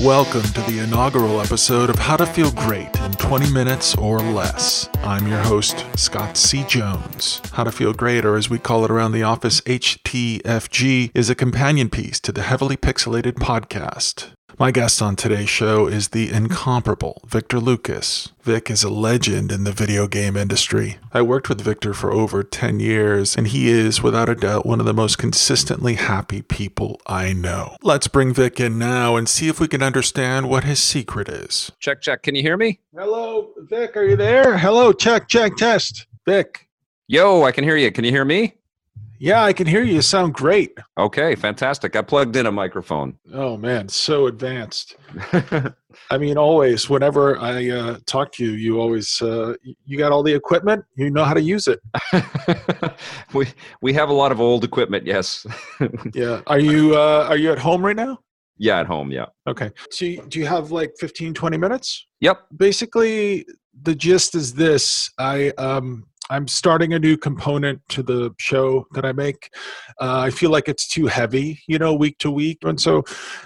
Welcome to the inaugural episode of How to Feel Great in 20 Minutes or Less. I'm your host, Scott C. Jones. How to Feel Great, or as we call it around the office, HTFG, is a companion piece to the heavily pixelated podcast. My guest on today's show is the incomparable Victor Lucas. Vic is a legend in the video game industry. I worked with Victor for over 10 years, and he is, without a doubt, one of the most consistently happy people I know. Let's bring Vic in now and see if we can understand what his secret is. Check, check. Can you hear me? Hello, Vic, are you there? Hello, check, check, test. Vic. Yo, I can hear you. Can you hear me? Yeah, I can hear you. You sound great. Okay, fantastic. I plugged in a microphone. Oh man, so advanced. I mean, always. Whenever I uh, talk to you, you always uh, you got all the equipment. You know how to use it. we we have a lot of old equipment. Yes. yeah. Are you uh, are you at home right now? Yeah, at home. Yeah. Okay. So you, do you have like 15, 20 minutes? Yep. Basically, the gist is this. I um I'm starting a new component to the show that I make. Uh, I feel like it's too heavy, you know, week to week. And so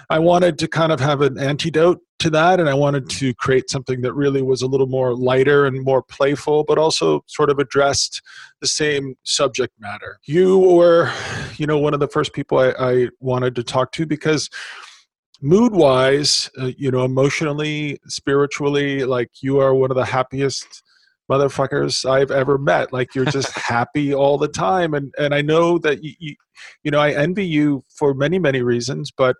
I wanted to kind of have an antidote to that. And I wanted to create something that really was a little more lighter and more playful, but also sort of addressed the same subject matter. You were, you know, one of the first people I, I wanted to talk to because mood wise, uh, you know, emotionally, spiritually, like you are one of the happiest motherfuckers I've ever met. Like you're just happy all the time, and and I know that you, you, you know I envy you for many many reasons, but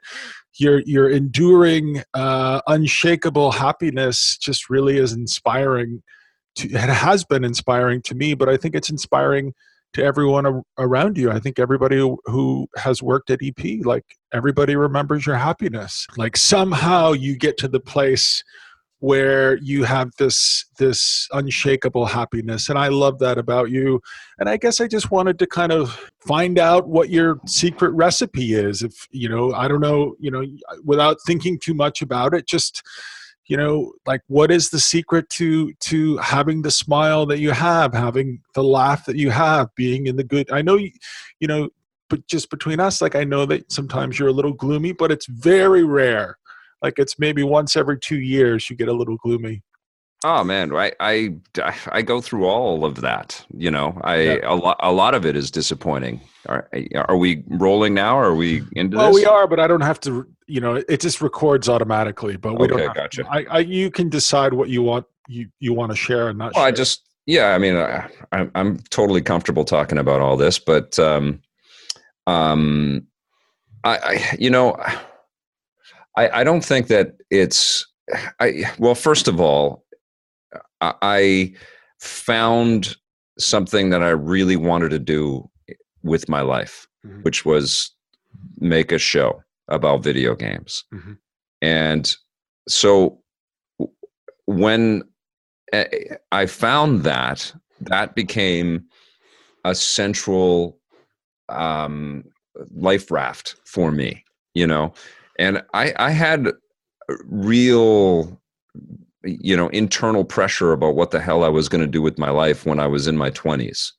your your enduring, uh, unshakable happiness just really is inspiring. To, it has been inspiring to me, but I think it's inspiring to everyone around you. I think everybody who has worked at EP, like everybody remembers your happiness. Like somehow you get to the place where you have this this unshakable happiness and i love that about you. And i guess i just wanted to kind of find out what your secret recipe is. If you know i don't know you know without thinking too much about it just you know like what is the secret to to having the smile that you have having the laugh that you have being in the good i know you, you know but just between us like i know that sometimes you're a little gloomy but it's very rare like it's maybe once every two years you get a little gloomy oh man I, I i go through all of that you know i yeah. a lot a lot of it is disappointing are, are we rolling now or are we into well this? we are but i don't have to you know it just records automatically but we okay, don't gotcha. I, I you can decide what you want you you want to share and not well, share. i just yeah i mean I, I'm, I'm totally comfortable talking about all this but um um i, I you know I, I don't think that it's. I well, first of all, I found something that I really wanted to do with my life, mm-hmm. which was make a show about video games. Mm-hmm. And so when I found that, that became a central um, life raft for me, you know and I, I had real you know internal pressure about what the hell i was going to do with my life when i was in my 20s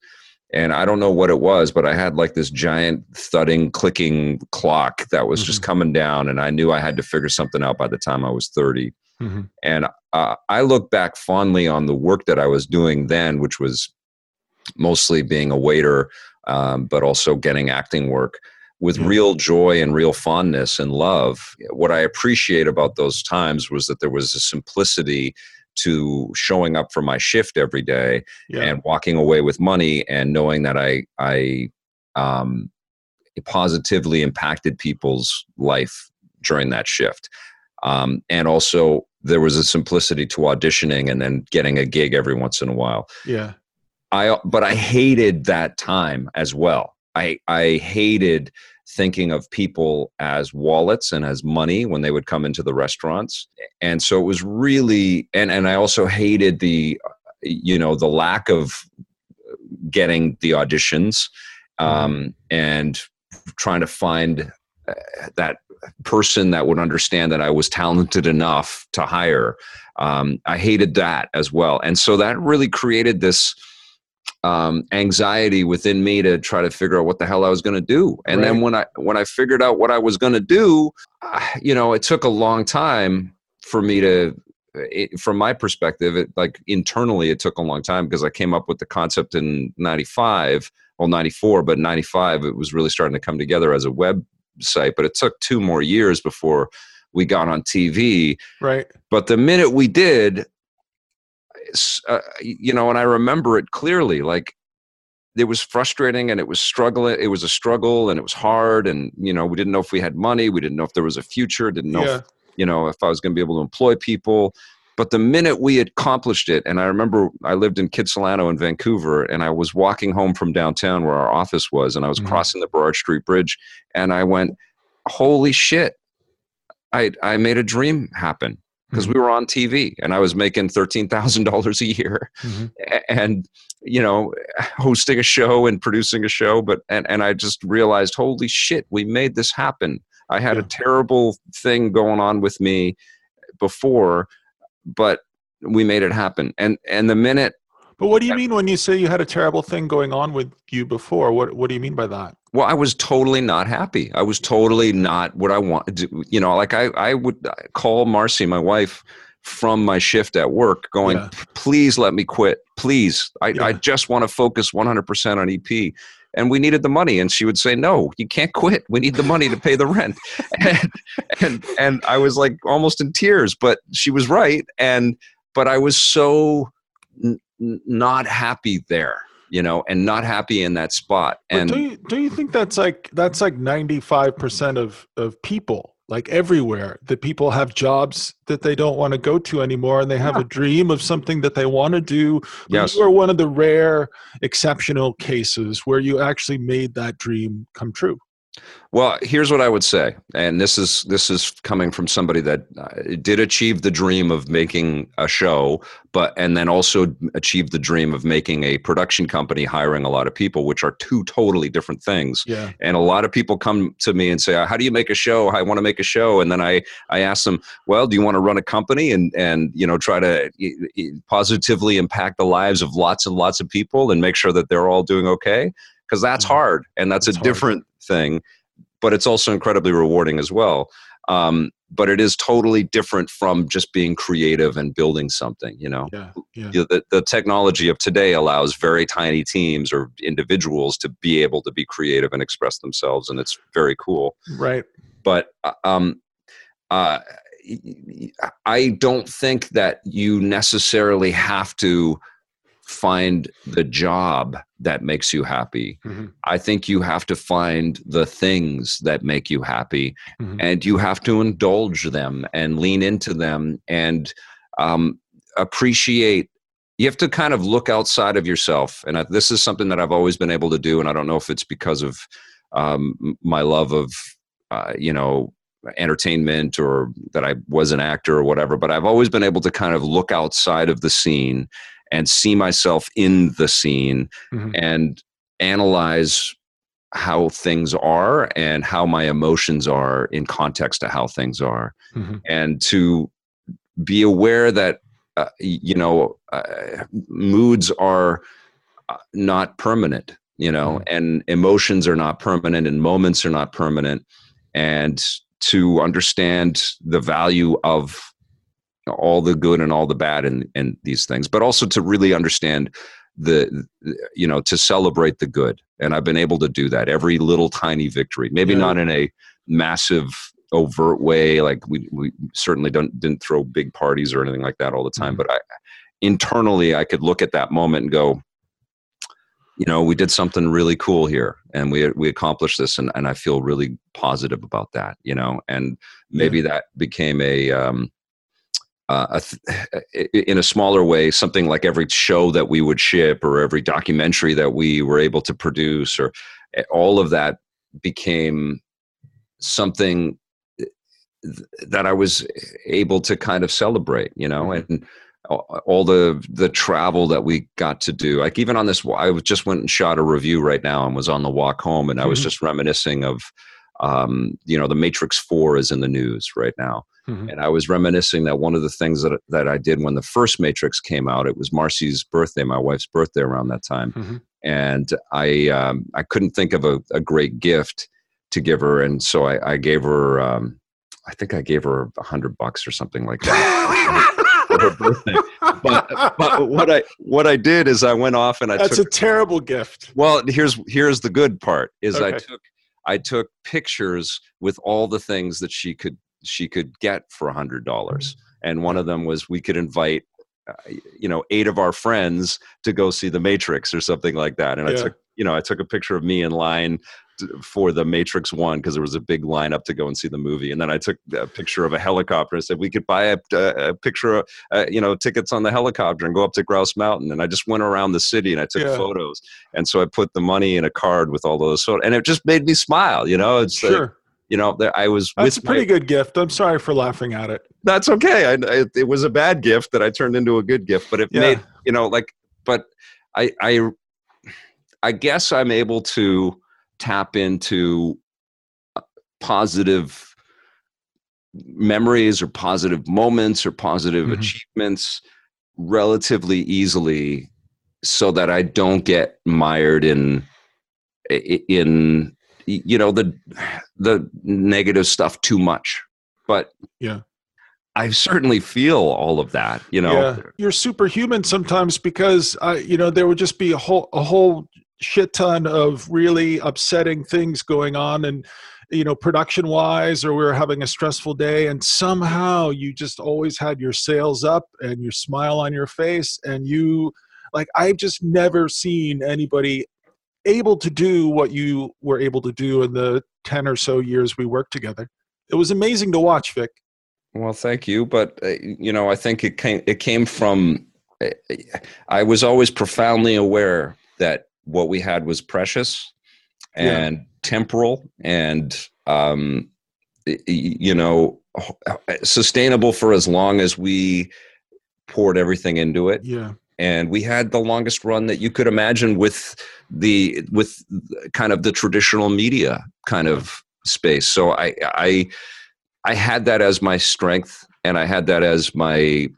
and i don't know what it was but i had like this giant thudding clicking clock that was mm-hmm. just coming down and i knew i had to figure something out by the time i was 30 mm-hmm. and uh, i look back fondly on the work that i was doing then which was mostly being a waiter um, but also getting acting work with real joy and real fondness and love. What I appreciate about those times was that there was a simplicity to showing up for my shift every day yeah. and walking away with money and knowing that I I um, positively impacted people's life during that shift. Um, and also there was a simplicity to auditioning and then getting a gig every once in a while. Yeah. I but I hated that time as well. I I hated thinking of people as wallets and as money when they would come into the restaurants and so it was really and and i also hated the you know the lack of getting the auditions um, mm-hmm. and trying to find uh, that person that would understand that I was talented enough to hire. Um, I hated that as well, and so that really created this um, anxiety within me to try to figure out what the hell I was going to do. And right. then when I when I figured out what I was going to do, uh, you know, it took a long time for me to. It, from my perspective, it, like internally, it took a long time because I came up with the concept in '95, well '94, but '95 it was really starting to come together as a website. But it took two more years before we got on TV. Right. But the minute we did, uh, you know, and I remember it clearly. Like it was frustrating and it was struggling. It was a struggle and it was hard. And you know, we didn't know if we had money. We didn't know if there was a future. Didn't know, yeah. if, you know, if I was going to be able to employ people. But the minute we accomplished it, and I remember I lived in Kitsilano in Vancouver, and I was walking home from downtown where our office was, and I was mm-hmm. crossing the Burrard Street Bridge, and I went, "Holy shit! I I made a dream happen." Because mm-hmm. we were on TV and I was making thirteen thousand dollars a year, mm-hmm. and you know, hosting a show and producing a show. But and and I just realized, holy shit, we made this happen. I had yeah. a terrible thing going on with me before, but we made it happen. And and the minute. But what do you mean when you say you had a terrible thing going on with you before? What what do you mean by that? Well, I was totally not happy. I was totally not what I wanted. You know, like I, I would uh, call Marcy, my wife, from my shift at work, going, yeah. "Please let me quit. Please, I, yeah. I just want to focus 100% on EP." And we needed the money, and she would say, "No, you can't quit. We need the money to pay the rent." and, and and I was like almost in tears, but she was right. And but I was so n- not happy there you know, and not happy in that spot. And do you do you think that's like that's like ninety five percent of of people like everywhere that people have jobs that they don't want to go to anymore and they have yeah. a dream of something that they want to do yes. you are one of the rare exceptional cases where you actually made that dream come true well, here's what I would say, and this is this is coming from somebody that uh, did achieve the dream of making a show, but and then also achieved the dream of making a production company, hiring a lot of people, which are two totally different things. Yeah. And a lot of people come to me and say, "How do you make a show? I want to make a show," and then I I ask them, "Well, do you want to run a company and and you know try to positively impact the lives of lots and lots of people and make sure that they're all doing okay?" Because that's mm-hmm. hard, and that's, that's a hard. different thing, but it's also incredibly rewarding as well. Um, but it is totally different from just being creative and building something. You know, yeah, yeah. The, the technology of today allows very tiny teams or individuals to be able to be creative and express themselves, and it's very cool. Right. But uh, um, uh, I don't think that you necessarily have to find the job that makes you happy. Mm-hmm. I think you have to find the things that make you happy mm-hmm. and you have to indulge them and lean into them and um, appreciate. You have to kind of look outside of yourself. And I, this is something that I've always been able to do. And I don't know if it's because of um, my love of, uh, you know, entertainment or that I was an actor or whatever, but I've always been able to kind of look outside of the scene and see myself in the scene mm-hmm. and analyze how things are and how my emotions are in context to how things are mm-hmm. and to be aware that uh, you know uh, moods are uh, not permanent you know mm-hmm. and emotions are not permanent and moments are not permanent and to understand the value of all the good and all the bad in, in these things, but also to really understand the, you know, to celebrate the good. And I've been able to do that every little tiny victory, maybe yeah. not in a massive overt way. Like we, we certainly don't, didn't throw big parties or anything like that all the time, mm-hmm. but I, internally I could look at that moment and go, you know, we did something really cool here and we, we accomplished this. And, and I feel really positive about that, you know, and maybe yeah. that became a, um, uh, in a smaller way, something like every show that we would ship or every documentary that we were able to produce, or eh, all of that became something eh, that I was able to kind of celebrate, you know, mm-hmm. and all the the travel that we got to do. Like even on this, I just went and shot a review right now and was on the walk home, and I was mm-hmm. just reminiscing of um, you know, the Matrix Four is in the news right now. Mm-hmm. And I was reminiscing that one of the things that that I did when the first Matrix came out, it was Marcy's birthday, my wife's birthday around that time, mm-hmm. and I um, I couldn't think of a, a, great gift to give her, and so I, I gave her um, I think I gave her a hundred bucks or something like that. for her birthday. But, but what I what I did is I went off and I That's took, a terrible gift. Well, here's here's the good part is okay. I took I took pictures with all the things that she could she could get for a hundred dollars, mm-hmm. and one of them was we could invite uh, you know eight of our friends to go see the Matrix or something like that, and yeah. I took you know I took a picture of me in line for the Matrix One because there was a big lineup to go and see the movie, and then I took a picture of a helicopter and said we could buy a, a picture of uh, you know tickets on the helicopter and go up to Grouse Mountain, and I just went around the city and I took yeah. photos, and so I put the money in a card with all those photos, and it just made me smile. You know, it's sure. Like, you know, I was. That's a pretty my, good gift. I'm sorry for laughing at it. That's okay. I, I, it was a bad gift that I turned into a good gift, but it yeah. made you know like. But I I I guess I'm able to tap into uh, positive memories or positive moments or positive mm-hmm. achievements relatively easily so that I don't get mired in in you know the the negative stuff too much but yeah I certainly feel all of that, you know. Yeah. You're superhuman sometimes because uh, you know there would just be a whole a whole shit ton of really upsetting things going on and you know production wise or we were having a stressful day and somehow you just always had your sails up and your smile on your face and you like i've just never seen anybody able to do what you were able to do in the 10 or so years we worked together it was amazing to watch vic well thank you but uh, you know i think it came it came from uh, i was always profoundly aware that what we had was precious and yeah. temporal and um, you know sustainable for as long as we poured everything into it. Yeah. And we had the longest run that you could imagine with the with kind of the traditional media kind of space. So i i i had that as my strength and i had that as my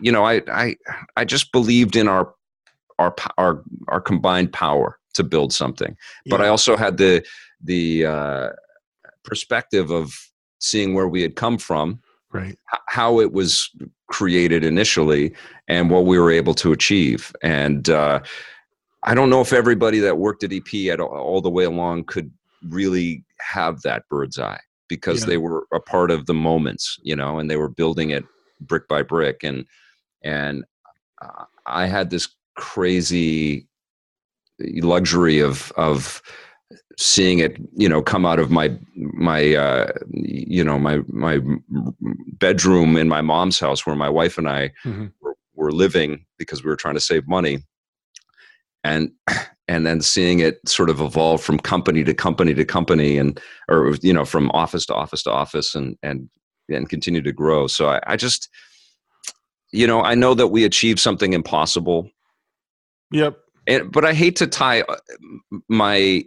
you know i i i just believed in our our our our combined power to build something. Yeah. But I also had the the uh, perspective of seeing where we had come from, right? How it was created initially, and what we were able to achieve. And uh, I don't know if everybody that worked at EP at all, all the way along could really have that bird's eye because yeah. they were a part of the moments, you know, and they were building it brick by brick and and uh, I had this crazy luxury of of seeing it you know come out of my my uh you know my my bedroom in my mom's house where my wife and i mm-hmm. were, were, living because we were trying to save money and and then seeing it sort of evolve from company to company to company and or you know from office to office to office and and and continue to grow so i, I just you know i know that we achieved something impossible Yep. And, but I hate to tie uh, my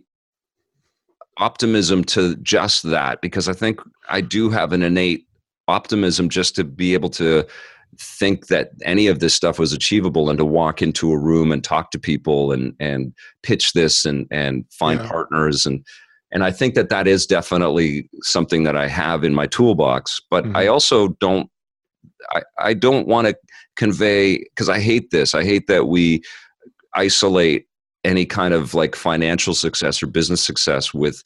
optimism to just that because I think I do have an innate optimism just to be able to think that any of this stuff was achievable and to walk into a room and talk to people and and pitch this and and find yeah. partners and and I think that that is definitely something that I have in my toolbox but mm-hmm. I also don't I, I don't want to convey because I hate this I hate that we isolate any kind of like financial success or business success with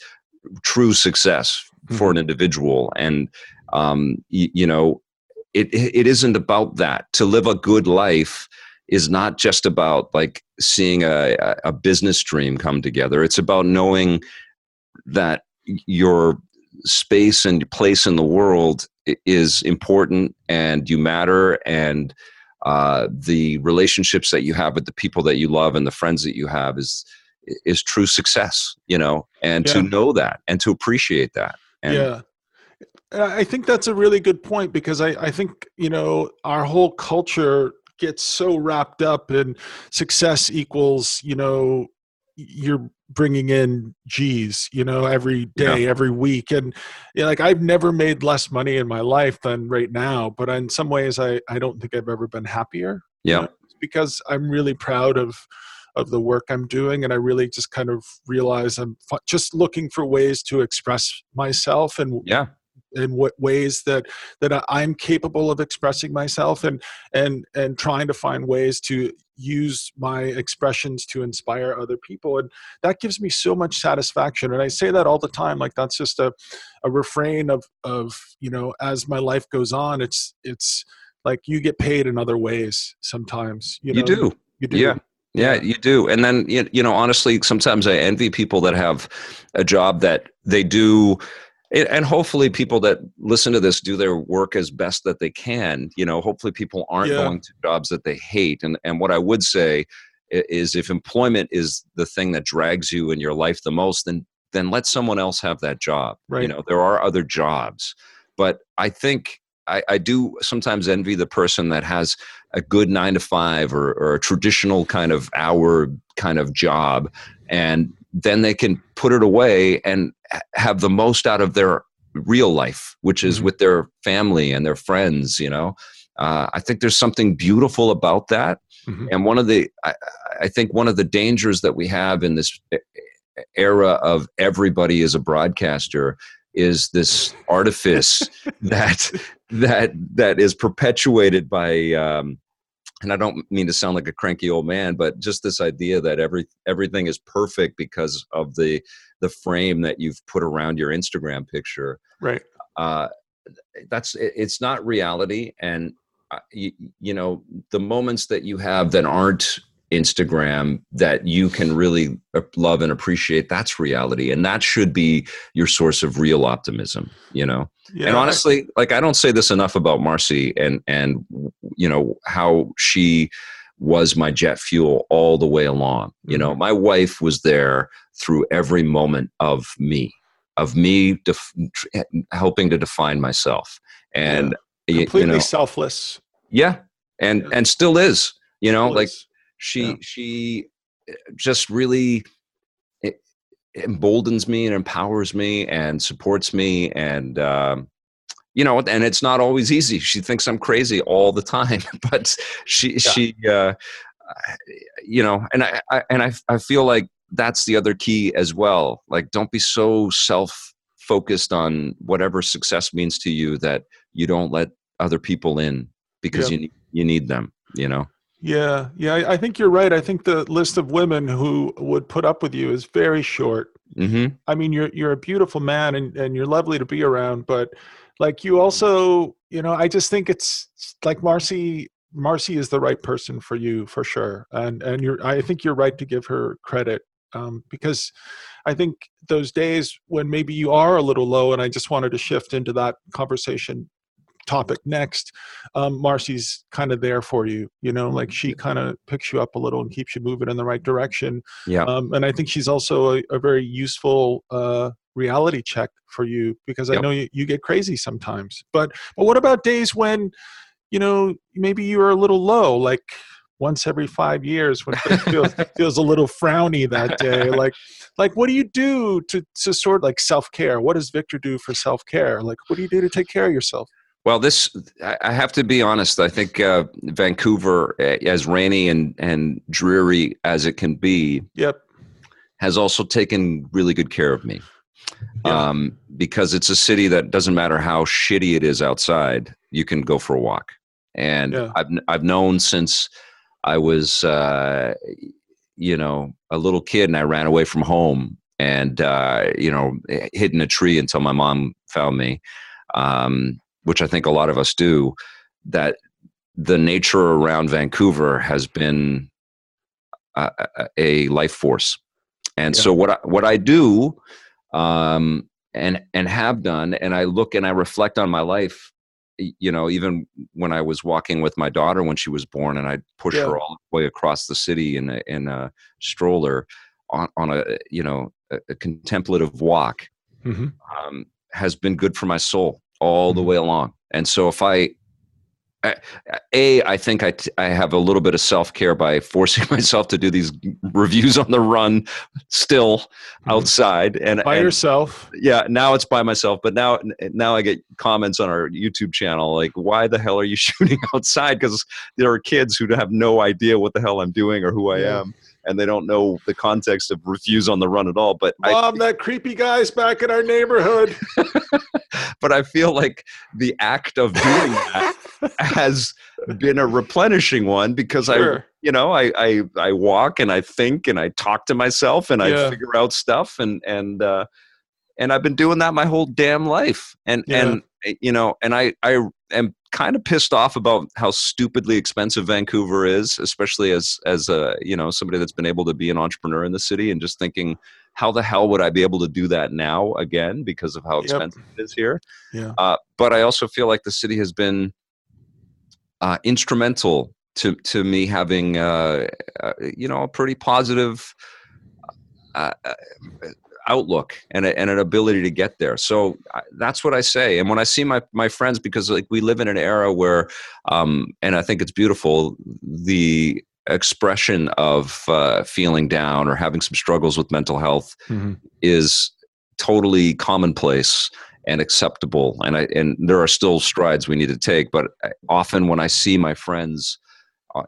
true success mm-hmm. for an individual and um, y- you know it it isn't about that. To live a good life is not just about like seeing a, a business dream come together. It's about knowing that your space and place in the world is important and you matter and uh, the relationships that you have with the people that you love and the friends that you have is is true success you know? And yeah. to know that and to appreciate that and yeah i think that's a really good point because I, I think you know our whole culture gets so wrapped up in success equals you know you're bringing in G's, you know, every day, yeah. every week. And you know, like I've never made less money in my life than right now, but in some ways I, I don't think I've ever been happier. Yeah. You know, because I'm really proud of of the work I'm doing and I really just kind of realize I'm just looking for ways to express myself and yeah in what ways that that I'm capable of expressing myself and and and trying to find ways to use my expressions to inspire other people. And that gives me so much satisfaction. And I say that all the time like that's just a a refrain of of you know as my life goes on it's it's like you get paid in other ways sometimes you, know? you do. You do. Yeah. Yeah, you do. And then, you know, honestly, sometimes I envy people that have a job that they do and hopefully people that listen to this do their work as best that they can you know hopefully people aren't yeah. going to jobs that they hate and and what i would say is if employment is the thing that drags you in your life the most then then let someone else have that job right. you know there are other jobs but i think I, I do sometimes envy the person that has a good nine to five or, or a traditional kind of hour kind of job and then they can put it away and have the most out of their real life, which is mm-hmm. with their family and their friends. You know, uh, I think there's something beautiful about that. Mm-hmm. And one of the, I, I, think one of the dangers that we have in this era of everybody is a broadcaster is this artifice that that that is perpetuated by um, and I don't mean to sound like a cranky old man, but just this idea that every everything is perfect because of the the frame that you've put around your Instagram picture. Right. Uh, that's it's not reality, and uh, you, you know the moments that you have that aren't Instagram that you can really uh, love and appreciate. That's reality, and that should be your source of real optimism. You know. Yeah. And honestly, like I don't say this enough about Marcy and and you know how she was my jet fuel all the way along. You know, mm-hmm. my wife was there through every moment of me, of me def- helping to define myself, and yeah. completely you know, selfless. Yeah, and yeah. and still is. You know, still like is. She yeah. she eh, just really emboldens me and empowers me and supports me and um, you know and it's not always easy she thinks i'm crazy all the time but she yeah. she uh, you know and I, I and I, I feel like that's the other key as well like don't be so self focused on whatever success means to you that you don't let other people in because yeah. you you need them you know yeah, yeah, I think you're right. I think the list of women who would put up with you is very short. Mm-hmm. I mean, you're you're a beautiful man and and you're lovely to be around, but like you also, you know, I just think it's like Marcy. Marcy is the right person for you for sure, and and you're. I think you're right to give her credit um, because I think those days when maybe you are a little low, and I just wanted to shift into that conversation topic next um, marcy's kind of there for you you know like she kind of picks you up a little and keeps you moving in the right direction yeah. um, and i think she's also a, a very useful uh, reality check for you because yep. i know you, you get crazy sometimes but but what about days when you know maybe you're a little low like once every five years when it feels, feels a little frowny that day like like what do you do to to sort of like self-care? What does victor do for self-care? Like what do you do to take care of yourself well, this I have to be honest. I think uh, Vancouver, as rainy and and dreary as it can be, yep, has also taken really good care of me. Yeah. Um, because it's a city that doesn't matter how shitty it is outside, you can go for a walk. And yeah. I've I've known since I was, uh, you know, a little kid, and I ran away from home, and uh, you know, hid in a tree until my mom found me. Um, which I think a lot of us do, that the nature around Vancouver has been a, a life force. And yeah. so what I, what I do, um, and and have done, and I look and I reflect on my life. You know, even when I was walking with my daughter when she was born, and I'd push yeah. her all the way across the city in a, in a stroller on, on a you know a, a contemplative walk, mm-hmm. um, has been good for my soul all the way along. And so if I a i think I, t- I have a little bit of self-care by forcing myself to do these reviews on the run still mm-hmm. outside and by and, yourself yeah now it's by myself but now now i get comments on our youtube channel like why the hell are you shooting outside because there are kids who have no idea what the hell i'm doing or who i yeah. am and they don't know the context of reviews on the run at all. But mom, I, that creepy guy's back in our neighborhood. but I feel like the act of doing that has been a replenishing one because sure. I, you know, I, I I walk and I think and I talk to myself and yeah. I figure out stuff and and uh, and I've been doing that my whole damn life. And yeah. and you know, and I I am kind of pissed off about how stupidly expensive Vancouver is, especially as as a you know somebody that's been able to be an entrepreneur in the city, and just thinking, how the hell would I be able to do that now again because of how expensive yep. it is here? Yeah. Uh, but I also feel like the city has been uh, instrumental to to me having uh, uh you know a pretty positive uh, uh, outlook and, a, and an ability to get there. So I, that's what I say. And when I see my, my friends, because like we live in an era where, um, and I think it's beautiful, the expression of uh, feeling down or having some struggles with mental health mm-hmm. is totally commonplace and acceptable. And I, and there are still strides we need to take, but often when I see my friends, uh,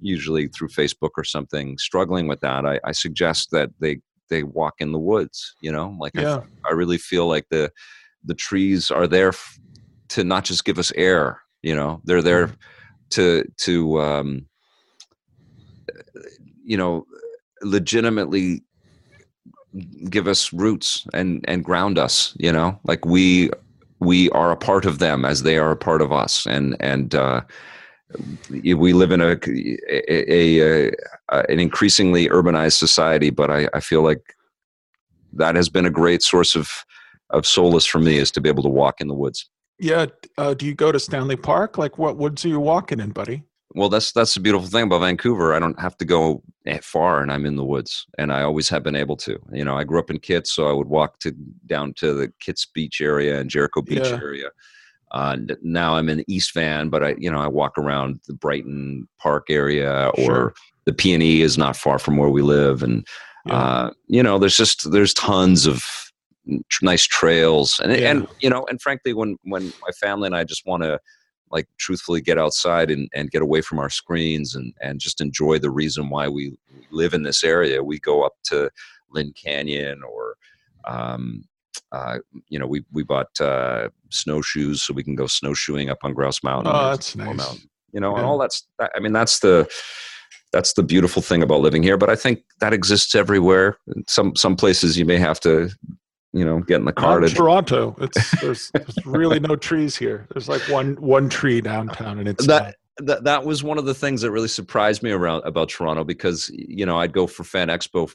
usually through Facebook or something, struggling with that, I, I suggest that they they walk in the woods you know like yeah. I, I really feel like the the trees are there f- to not just give us air you know they're there mm-hmm. to to um you know legitimately give us roots and and ground us you know like we we are a part of them as they are a part of us and and uh we live in a, a, a, a, an increasingly urbanized society, but I, I feel like that has been a great source of of solace for me is to be able to walk in the woods. Yeah. Uh, do you go to Stanley Park? Like, what woods are you walking in, buddy? Well, that's that's the beautiful thing about Vancouver. I don't have to go far, and I'm in the woods, and I always have been able to. You know, I grew up in Kits, so I would walk to down to the Kits Beach area and Jericho Beach yeah. area uh, now I'm in East Van, but I, you know, I walk around the Brighton Park area, or sure. the PNE is not far from where we live, and yeah. uh, you know, there's just there's tons of nice trails, and yeah. and you know, and frankly, when when my family and I just want to like truthfully get outside and, and get away from our screens and, and just enjoy the reason why we live in this area. We go up to Lynn Canyon or um, uh, you know, we we bought uh, snowshoes so we can go snowshoeing up on Grouse Mountain. Oh, that's nice. Mountain, you know, yeah. and all that's. I mean, that's the that's the beautiful thing about living here. But I think that exists everywhere. Some some places you may have to, you know, get in the car. Not to, Toronto, it's there's, there's really no trees here. There's like one one tree downtown, and it's that. That, that was one of the things that really surprised me around about Toronto because you know I'd go for Fan Expo.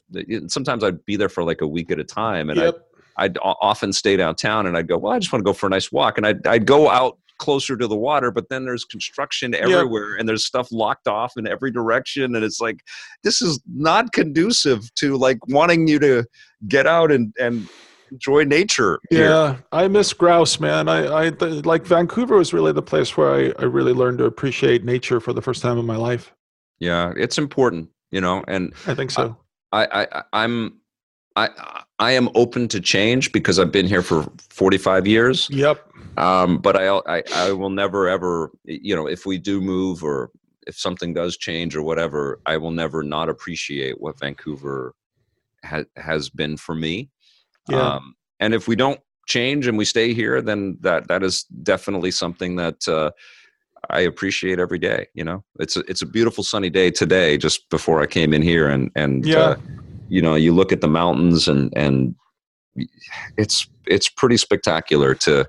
Sometimes I'd be there for like a week at a time, and yep. I'd often stay downtown and I'd go, well, I just want to go for a nice walk. And I'd, I'd go out closer to the water, but then there's construction everywhere yep. and there's stuff locked off in every direction. And it's like, this is not conducive to like wanting you to get out and, and enjoy nature. Here. Yeah, I miss grouse, man. I, I like Vancouver was really the place where I, I really learned to appreciate nature for the first time in my life. Yeah, it's important, you know, and I think so. I, I, I'm, I I am open to change because I've been here for 45 years. Yep. Um, but I, I I will never ever you know if we do move or if something does change or whatever, I will never not appreciate what Vancouver ha- has been for me. Yeah. Um, and if we don't change and we stay here, then that that is definitely something that uh, I appreciate every day. You know, it's a, it's a beautiful sunny day today, just before I came in here, and and yeah. Uh, you know you look at the mountains and and it's it's pretty spectacular to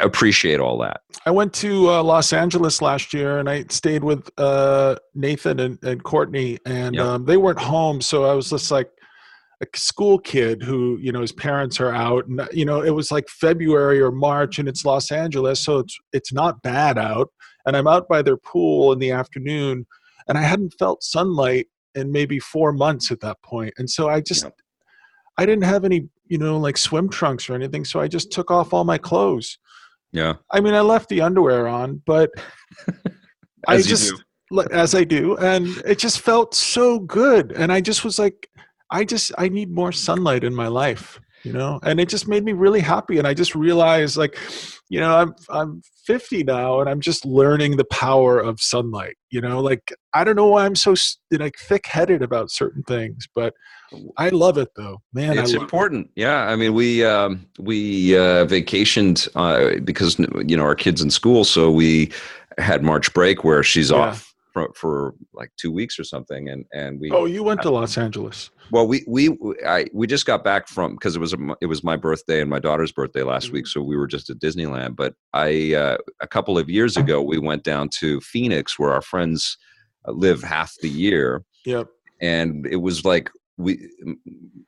appreciate all that. I went to uh, Los Angeles last year and I stayed with uh, Nathan and, and, Courtney, and yep. um, they weren't home, so I was just like a school kid who you know his parents are out, and you know it was like February or March, and it's Los Angeles, so it's it's not bad out, and I'm out by their pool in the afternoon, and I hadn't felt sunlight in maybe four months at that point. And so I just, I didn't have any, you know, like swim trunks or anything. So I just took off all my clothes Yeah. I mean, I left the underwear on, but I just as I do, and it just felt so good, and I just was like, I just I need more sunlight in my life, you know, and it just made me really happy, and I just realized like, you know, I'm I'm 50 now, and I'm just learning the power of sunlight, you know, like I don't know why I'm so like thick headed about certain things, but I love it though, man. It's important. It. Yeah, I mean, we um, we uh, vacationed uh, because you know our kids in school, so we had March break where she's yeah. off for, for like two weeks or something, and and we. Oh, you went to Los Angeles. Well, we we I we just got back from because it was a, it was my birthday and my daughter's birthday last mm-hmm. week, so we were just at Disneyland. But I uh, a couple of years ago we went down to Phoenix where our friends uh, live half the year. Yep. And it was like we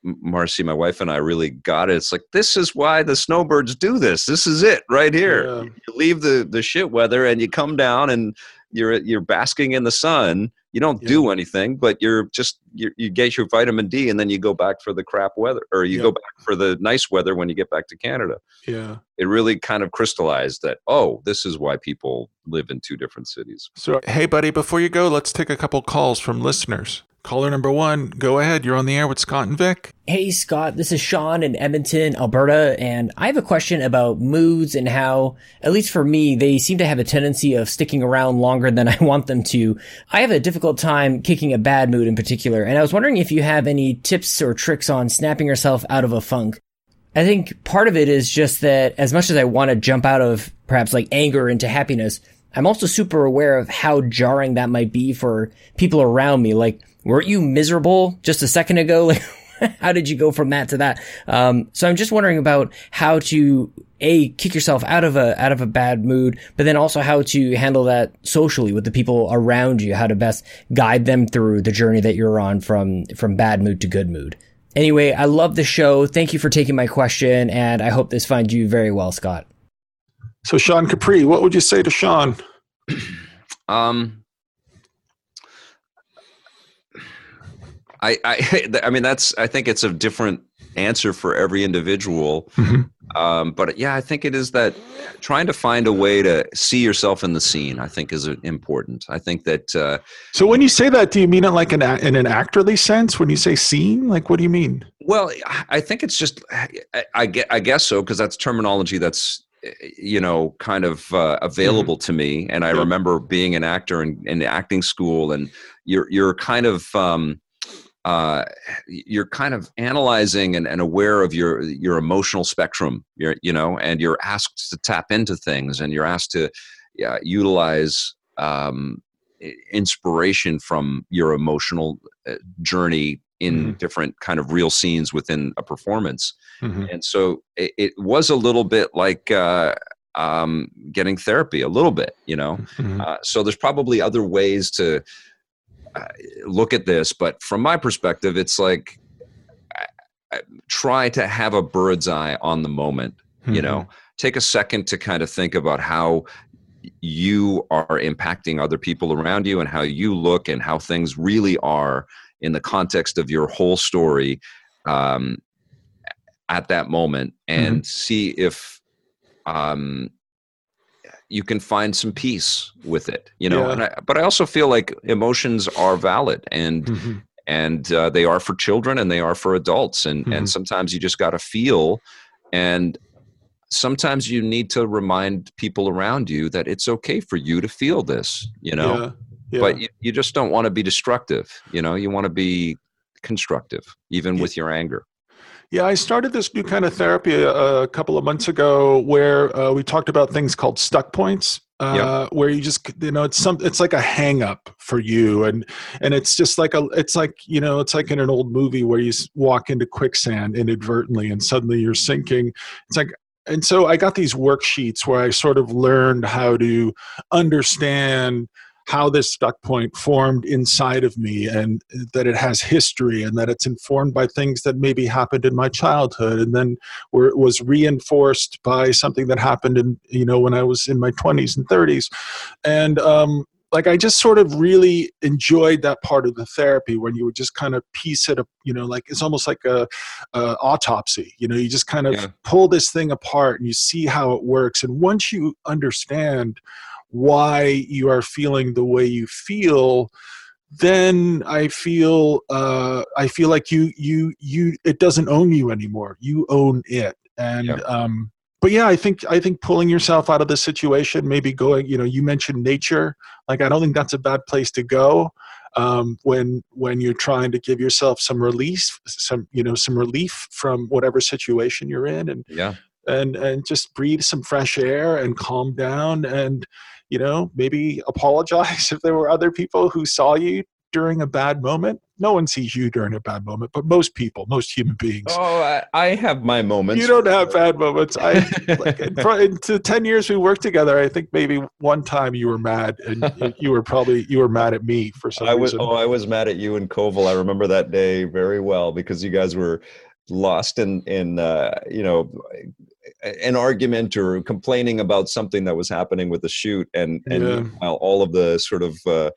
marcy my wife and i really got it it's like this is why the snowbirds do this this is it right here yeah. you leave the the shit weather and you come down and you're you're basking in the sun. You don't yeah. do anything but you're just you you get your vitamin d and then you go back for the crap weather or you yeah. go back for the nice weather when you get back to canada. Yeah. It really kind of crystallized that oh this is why people live in two different cities. So hey buddy before you go let's take a couple calls from listeners Caller number one, go ahead. You're on the air with Scott and Vic. Hey, Scott. This is Sean in Edmonton, Alberta, and I have a question about moods and how, at least for me, they seem to have a tendency of sticking around longer than I want them to. I have a difficult time kicking a bad mood in particular, and I was wondering if you have any tips or tricks on snapping yourself out of a funk. I think part of it is just that as much as I want to jump out of perhaps like anger into happiness, I'm also super aware of how jarring that might be for people around me. Like, weren't you miserable just a second ago? Like, how did you go from that to that? Um, so I'm just wondering about how to a kick yourself out of a out of a bad mood, but then also how to handle that socially with the people around you, how to best guide them through the journey that you're on from from bad mood to good mood. Anyway, I love the show. Thank you for taking my question, and I hope this finds you very well, Scott. So, Sean Capri, what would you say to Sean? um, I, I, I mean, that's. I think it's a different answer for every individual. Mm-hmm. Um, but yeah, I think it is that trying to find a way to see yourself in the scene. I think is important. I think that. Uh, so when you say that, do you mean it like an in an actorly sense? When you say scene, like what do you mean? Well, I think it's just. I, I, I guess so because that's terminology that's you know kind of uh, available mm-hmm. to me and i remember being an actor in, in acting school and you're you're kind of um, uh, you're kind of analyzing and, and aware of your your emotional spectrum. You're, you know, and you're asked to tap into things, and you're asked to yeah, utilize um, inspiration from your emotional uh, journey in mm-hmm. different kind of real scenes within a performance. Mm-hmm. And so it, it, was a little bit like uh, um, getting therapy, a little bit, you know. Mm-hmm. Uh, so there's probably other ways to look at this, but from my perspective, it's like try to have a bird's eye on the moment. Mm-hmm. You know, take a second to kind of think about how you are impacting other people around you and how you look and how things really are in the context of your whole story um, at that moment and mm-hmm. see if um, you can find some peace with it you know yeah. I, but i also feel like emotions are valid and mm-hmm. and uh, they are for children and they are for adults and mm-hmm. and sometimes you just got to feel and sometimes you need to remind people around you that it's okay for you to feel this you know yeah. Yeah. but you, you just don't want to be destructive you know you want to be constructive even with your anger yeah, I started this new kind of therapy a, a couple of months ago where uh, we talked about things called stuck points. Uh, where you just you know it's some it's like a hang up for you and and it's just like a it's like you know it's like in an old movie where you walk into quicksand inadvertently and suddenly you're sinking it's like and so i got these worksheets where i sort of learned how to understand how this stuck point formed inside of me and that it has history and that it's informed by things that maybe happened in my childhood and then were, was reinforced by something that happened in you know when i was in my 20s and 30s and um, like I just sort of really enjoyed that part of the therapy when you would just kind of piece it up, you know, like it's almost like a, a autopsy. You know, you just kind of Yeah. pull this thing apart and you see how it works. And once you understand why you are feeling the way you feel, then I feel uh, I feel like you you you it doesn't own you anymore. You own it. And Yeah. um, but yeah, I think I think pulling yourself out of the situation, maybe going, you know, you mentioned nature. Like I don't think that's a bad place to go um, when when you're trying to give yourself some release, some you know, some relief from whatever situation you're in, and Yeah. and and just breathe some fresh air and calm down and you know maybe apologize if there were other people who saw you during a bad moment no one sees you during a bad moment but most people most human beings Oh, I, I have my moments. you don't have bad moments i like in, into 10 years we worked together i think maybe one time you were mad and you- you were probably you were mad at me for some I was reason oh I was mad at you and Koval. I remember that day very well because you guys were lost in in uh, you know an argument or complaining about something that was happening with the shoot and and Yeah. while all of the sort of uh,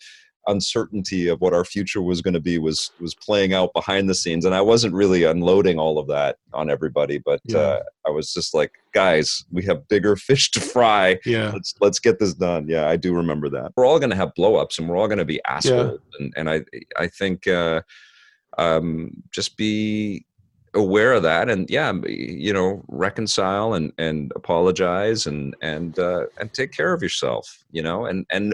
uncertainty of what our future was going to be was was playing out behind the scenes and I wasn't really unloading all of that on everybody but Yeah. uh, I was just like guys we have bigger fish to fry yeah let's let's get this done. Yeah, I do remember that. We're all going to have blowups, and we're all going to be assholes. And and I I think uh, um, just be aware of that, and yeah, you know, reconcile and and apologize, and and uh, and take care of yourself. You know, and and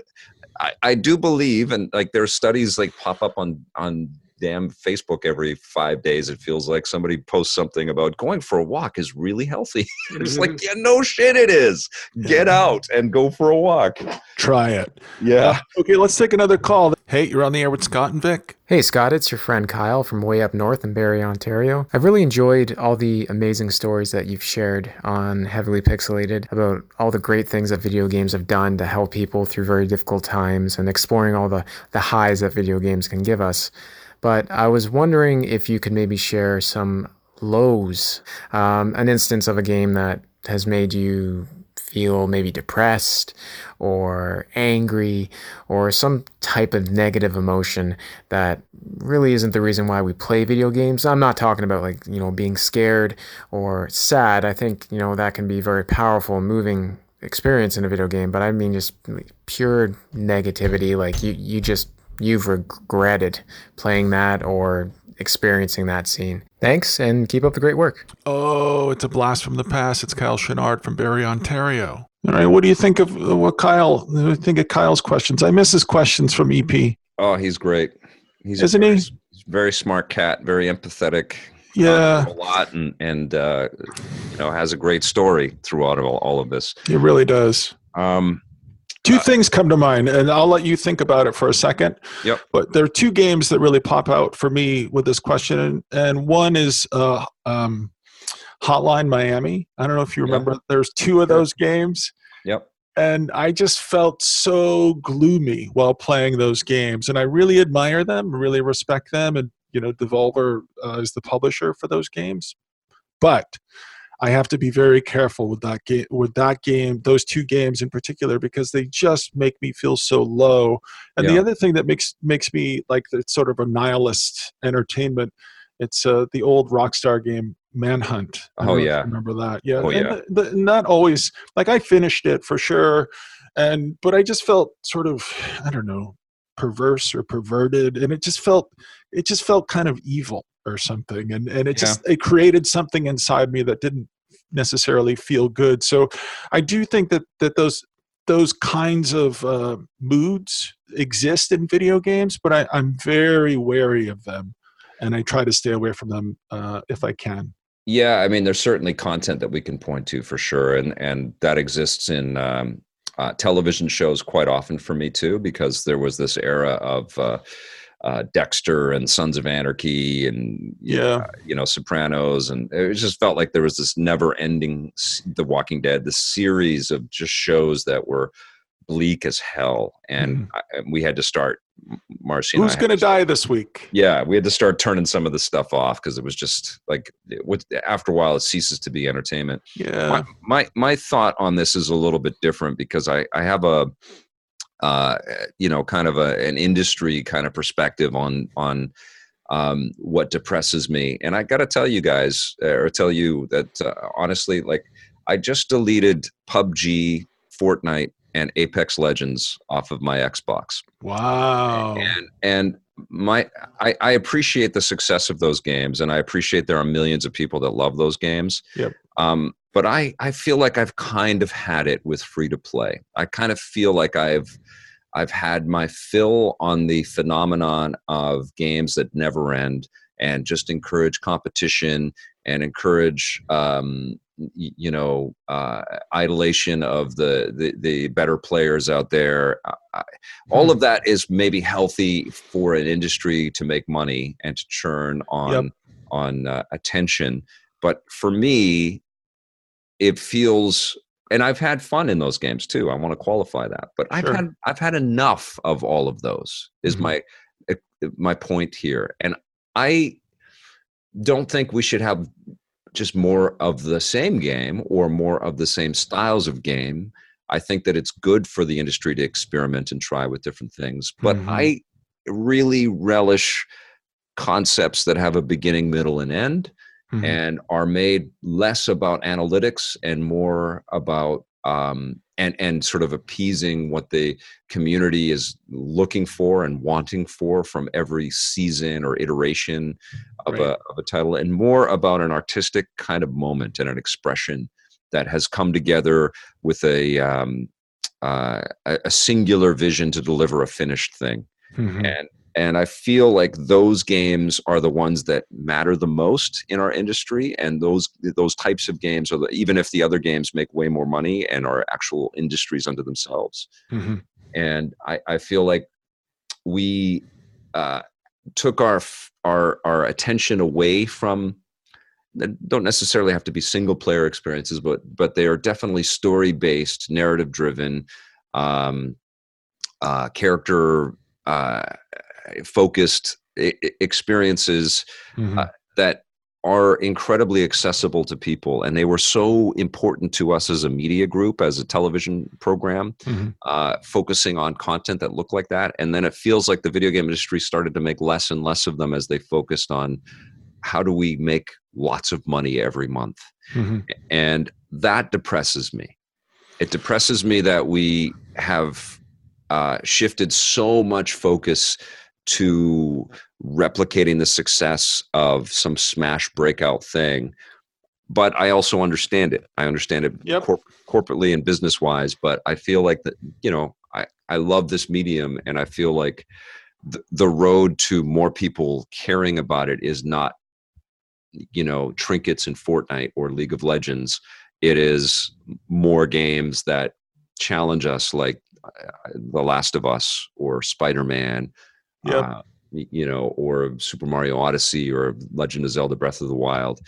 I, I do believe, and like there's studies like pop up on on damn Facebook every five days. It feels like somebody posts something about going for a walk is really healthy. it's mm-hmm. like, yeah, no shit, it is. Get Yeah. out and go for a walk. try it Yeah. Uh, okay let's take another call hey you're on the air with scott and vic Hey Scott, it's your friend Kyle from way up north in Barrie, Ontario. I've really enjoyed all the amazing stories that you've shared on Heavily Pixelated about all the great things that video games have done to help people through very difficult times and exploring all the, the highs that video games can give us. But I was wondering if you could maybe share some lows, um, an instance of a game that has made you feel maybe depressed or angry or some type of negative emotion that really isn't the reason why we play video games. I'm not talking about like, you know, being scared or sad. I think, you know, that can be very powerful and moving experience in a video game, but I mean just pure negativity like you you just you've regretted playing that or experiencing that scene. Thanks and keep up the great work. Oh, it's a blast from the past. It's Kyle Chenard from Barrie, Ontario. All right, what do you think of uh, what Kyle? What do you think of Kyle's questions? I miss his questions from EP. Oh, he's great. He's Isn't a very, he? he's very smart cat, very empathetic. Yeah, a lot, and and uh, you know has a great story throughout all, all of this. it really does. Um, Two Uh, things come to mind, and I'll let you think about it for a second. Yep. But there are two games that really pop out for me with this question, and, and one is uh, um, Hotline Miami. I don't know if you remember. There's two of those games. yep. and I just felt so gloomy while playing those games. And I really admire them, really respect them, and you know, Devolver uh, is the publisher for those games. But I have to be very careful with that game, with that game, those two games in particular, because they just make me feel so low. And the other thing that makes makes me like it's sort of a nihilist entertainment. It's uh, the old Rockstar game Manhunt. I Oh, know if you yeah. remember that? Yeah. Oh, and yeah. the- the- not always like I finished it for sure, and but I just felt sort of I don't know perverse or perverted, and it just felt it just felt kind of evil or something, and and it just it created something inside me that didn't necessarily feel good. So I do think that that those those kinds of uh, moods exist in video games, but I, I'm very wary of them, and I try to stay away from them uh, if I can. Yeah, I mean, there's certainly content that we can point to for sure, and and that exists in um, uh, television shows quite often for me too, because there was this era of uh, uh, Dexter and Sons of Anarchy and Yeah. you know Sopranos, and it just felt like there was this never-ending The Walking Dead, the series of just shows that were bleak as hell, and, I, and we had to start. Marcy, Who's going to die this week? yeah we had to start turning some of the stuff off because it was just like after a while it ceases to be entertainment Yeah. my, my my thought on this is a little bit different because i i have a uh, you know, kind of a, an industry kind of perspective on on um, what depresses me. And I got to tell you guys, or tell you that uh, honestly, like I just deleted PUBG, Fortnite, and Apex Legends off of my Xbox. Wow. And and my I, I appreciate the success of those games, and I appreciate there are millions of people that love those games. Yep. Um, but I I feel like I've kind of had it with free to play. I kind of feel like I've I've had my fill on the phenomenon of games that never end and just encourage competition and encourage um, you know uh, idolation of the, the, the better players out there all hmm. of that is maybe healthy for an industry to make money and to churn on yep. on uh, attention but for me it feels and I've had fun in those games too. I want to qualify that, but I've had I've had enough of all of those. Is mm-hmm. my eh, my point here, and I don't think we should have just more of the same game or more of the same styles of game. I think that it's good for the industry to experiment and try with different things, but mm-hmm. I really relish concepts that have a beginning, middle, and end mm-hmm. and are made less about analytics and more about um, and and sort of appeasing what the community is looking for and wanting for from every season or iteration of right. a of a title, and more about an artistic kind of moment and an expression that has come together with a um, uh, a singular vision to deliver a finished thing. Mm-hmm. And and i feel like those games are the ones that matter the most in our industry and those those types of games are the, even if the other games make way more money and are actual industries unto themselves mm-hmm. and I, I feel like we uh, took our our our attention away from don't necessarily have to be single player experiences but but they are definitely story based narrative driven um, uh, character uh, focused experiences mm-hmm. uh, that are incredibly accessible to people and they were so important to us as a media group as a television program mm-hmm. uh, focusing on content that looked like that and then it feels like the video game industry started to make less and less of them as they focused on how do we make lots of money every month mm-hmm. and that depresses me it depresses me that we have uh, shifted so much focus to replicating the success of some smash breakout thing but i also understand it i understand it yep. cor- corporately and business wise but i feel like that you know i i love this medium and i feel like the, the road to more people caring about it is not you know trinkets in fortnite or league of legends it is more games that challenge us like uh, the last of us or spider-man yep. Uh, you know, or Super Mario Odyssey or Legend of Zelda Breath of the Wild.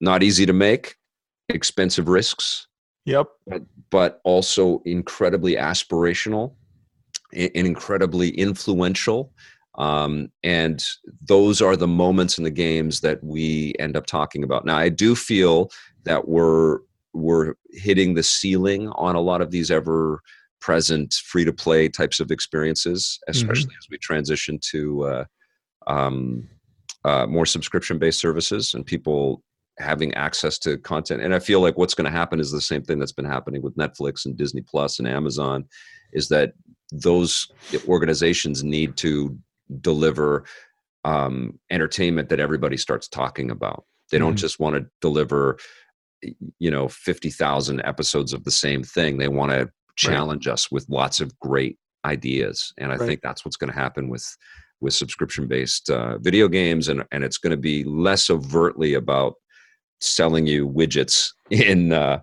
Not easy to make, expensive risks. Yep. But, but also incredibly aspirational and incredibly influential. Um, and those are the moments in the games that we end up talking about. Now, I do feel that we're we're hitting the ceiling on a lot of these ever present free to play types of experiences, especially mm-hmm. as we transition to uh, um, uh, more subscription based services and people having access to content. And I feel like what's going to happen is the same thing that's been happening with Netflix and Disney Plus and Amazon is that those organizations need to deliver um, entertainment that everybody starts talking about. They don't mm-hmm. just want to deliver you know 50,000 episodes of the same thing. They want to challenge right. us with lots of great ideas and i right. think that's what's going to happen with with subscription based uh, video games and and it's going to be less overtly about selling you widgets in uh,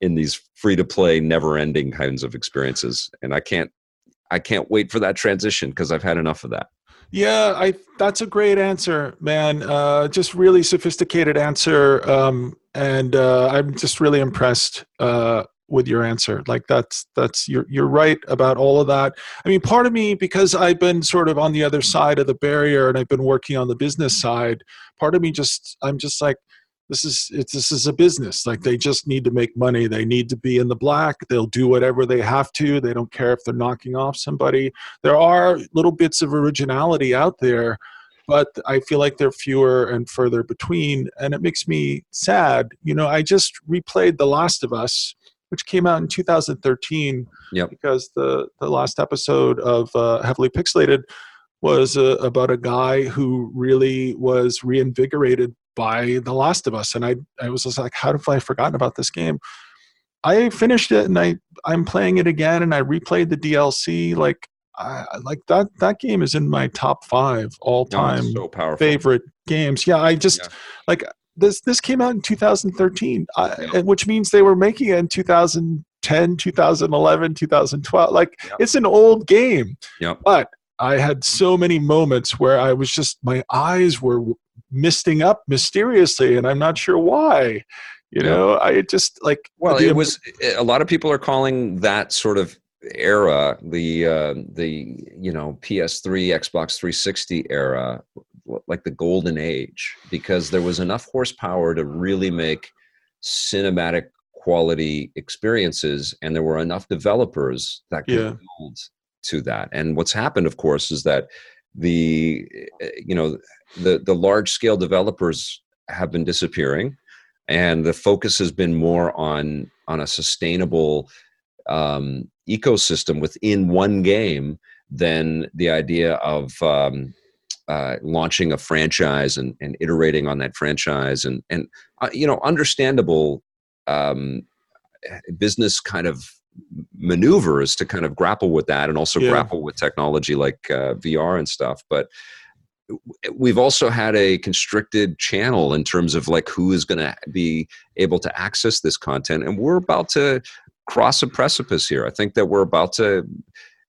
in these free to play never ending kinds of experiences and i can't i can't wait for that transition because i've had enough of that yeah i that's a great answer man uh, just really sophisticated answer um, and uh, i'm just really impressed uh, with your answer. Like that's that's you're you're right about all of that. I mean part of me because i've been sort of on the other side of the barrier and i've been working on the business side part of me just i'm just like this is it's this is a business. Like they just need to make money. They need to be in the black. They'll do whatever they have to. They don't care if they're knocking off somebody. There are little bits of originality out there but i feel like they're fewer and further between and it makes me sad. You know i just replayed the last of us which came out in 2013 Yep. because the the last episode of uh, heavily pixelated was uh, about a guy who really was reinvigorated by The Last of Us, and I I was just like, how have I forgotten about this game? I finished it and I I'm playing it again and I replayed the DLC. Like I like that that game is in my top five all time it's so favorite games. Yeah, I just Yeah. like this. This came out in 2013, uh, Yeah. which means they were making it in 2010, 2011, 2012. Like Yeah. it's an old game. Yep. But I had so many moments where I was just my eyes were misting up mysteriously, and I'm not sure why. You Yeah. know, I just like Well, it was a lot of people are calling that sort of era the uh, the you know PS3, Xbox 360 era like the golden age because there was enough horsepower to really make cinematic quality experiences and there were enough developers that could Yeah. build to that and what's happened of course is that the uh, you know the the large scale developers have been disappearing and the focus has been more on on a sustainable um, ecosystem within one game than the idea of um, uh, launching a franchise and, and iterating on that franchise and and uh, you know understandable um, business kind of maneuvers to kind of grapple with that and also Yeah. grapple with technology like uh, VR and stuff but we've also had a constricted channel in terms of like who is going to be able to access this content and we're about to cross a precipice here i think that we're about to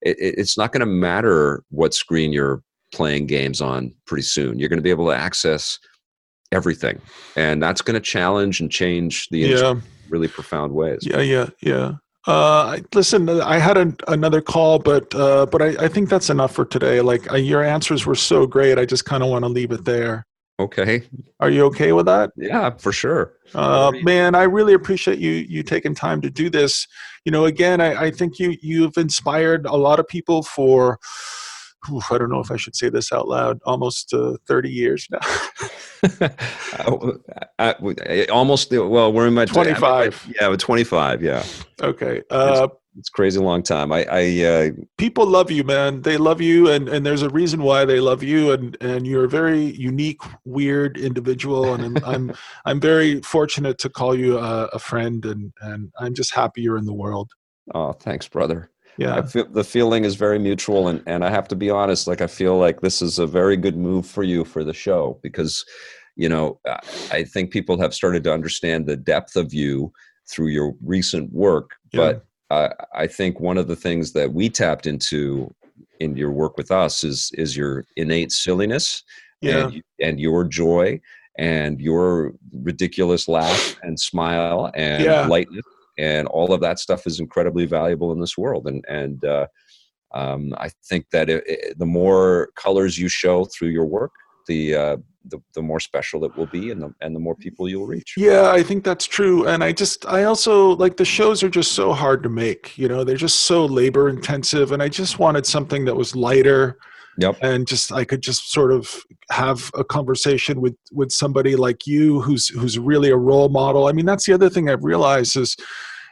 it, it- it's not going to matter what screen you're playing games on pretty soon you're going to be able to access everything and that's going to challenge and change the industry yeah. in really profound ways Yeah, yeah, yeah. Uh, listen, I had an, another call, but uh, but I, I think that's enough for today. Like uh, your answers were so great, I just kind of want to leave it there. okay Are you okay with that? yeah for sure Uh, man, I really appreciate you you taking time to do this. You know, again, I, I think you you've inspired a lot of people for. Oof, I don't know if I should say this out loud. Almost uh, thirty years now. I, I- almost well we're in my 25. yeah but 25 yeah okay. Uh, it's crazy long time i i uh, people love you man they love you and and there's a reason why they love you and and you're a very unique weird individual and i'm i'm, I'm very fortunate to call you a, a friend and and i'm just happy you're in the world oh thanks brother yeah feel, the feeling is very mutual and and i have to be honest like i feel like this is a very good move for you for the show because you know I- think people have started to understand the depth of you through your recent work Yeah. but uh, i think one of the things that we tapped into in your work with us is is your innate silliness yeah and, and your joy and your ridiculous laugh and smile and Yeah. lightness and all of that stuff is incredibly valuable in this world. And and uh, um, I think that it, it- the more colors you show through your work the uh, the, the more special it will be and the and the more people you'll reach. Yeah i think that's true. And i just i also like the shows are just so hard to make you know they're just so labor intensive. And i just wanted something that was lighter yep and just I could just sort of have a conversation with with somebody like you who's who's really a role model. I mean, that's the other thing I've realized is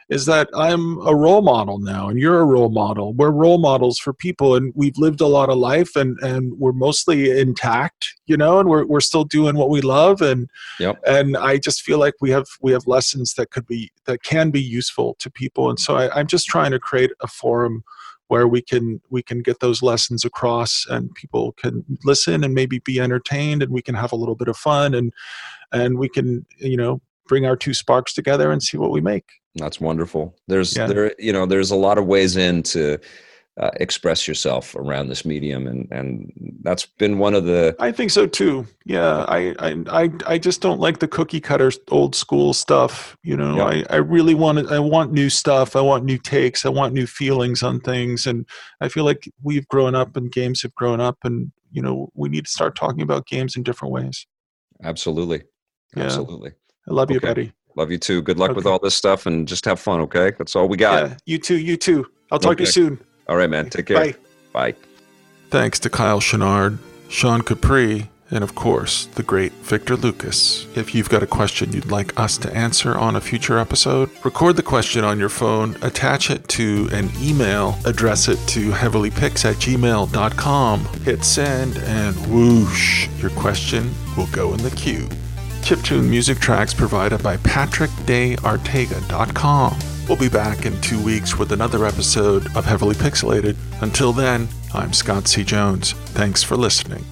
is that I'm a role model now and you're a role model. We're role models for people and we've lived a lot of life and and we're mostly intact, you know, and we're we're still doing what we love and Yep. and I just feel like we have we have lessons that could be that can be useful to people and so I, I'm just trying to create a forum where we can we can get those lessons across and people can listen and maybe be entertained and we can have a little bit of fun and and we can you know bring our two sparks together and see what we make That's wonderful. There's Yeah. there you know there's a lot of ways in to uh, express yourself around this medium, and and that's been one of the i think so too yeah i i i, I just don't like the cookie cutter old school stuff you know Yeah. i i really want i want new stuff i want new takes i want new feelings on things and i feel like we've grown up and games have grown up and you know we need to start talking about games in different ways absolutely Yeah. absolutely. I love you, Okay. buddy. Love you too. Good luck with all this stuff and just have fun, okay? That's all we got. Yeah, you too. You too. I'll talk to you soon. All right, man. Take care. Bye. Bye. Thanks to Kyle Chenard, Sean Capri, and of course, the great Victor Lucas. If you've got a question you'd like us to answer on a future episode, record the question on your phone, attach it to an email, address it to heavilypix at gmail.com, hit send, and whoosh, your question will go in the queue. Chiptune music tracks provided by PatrickDeArteaga.com. We'll be back in two weeks with another episode of Heavily Pixelated. Until then, I'm Scott C. Jones. Thanks for listening.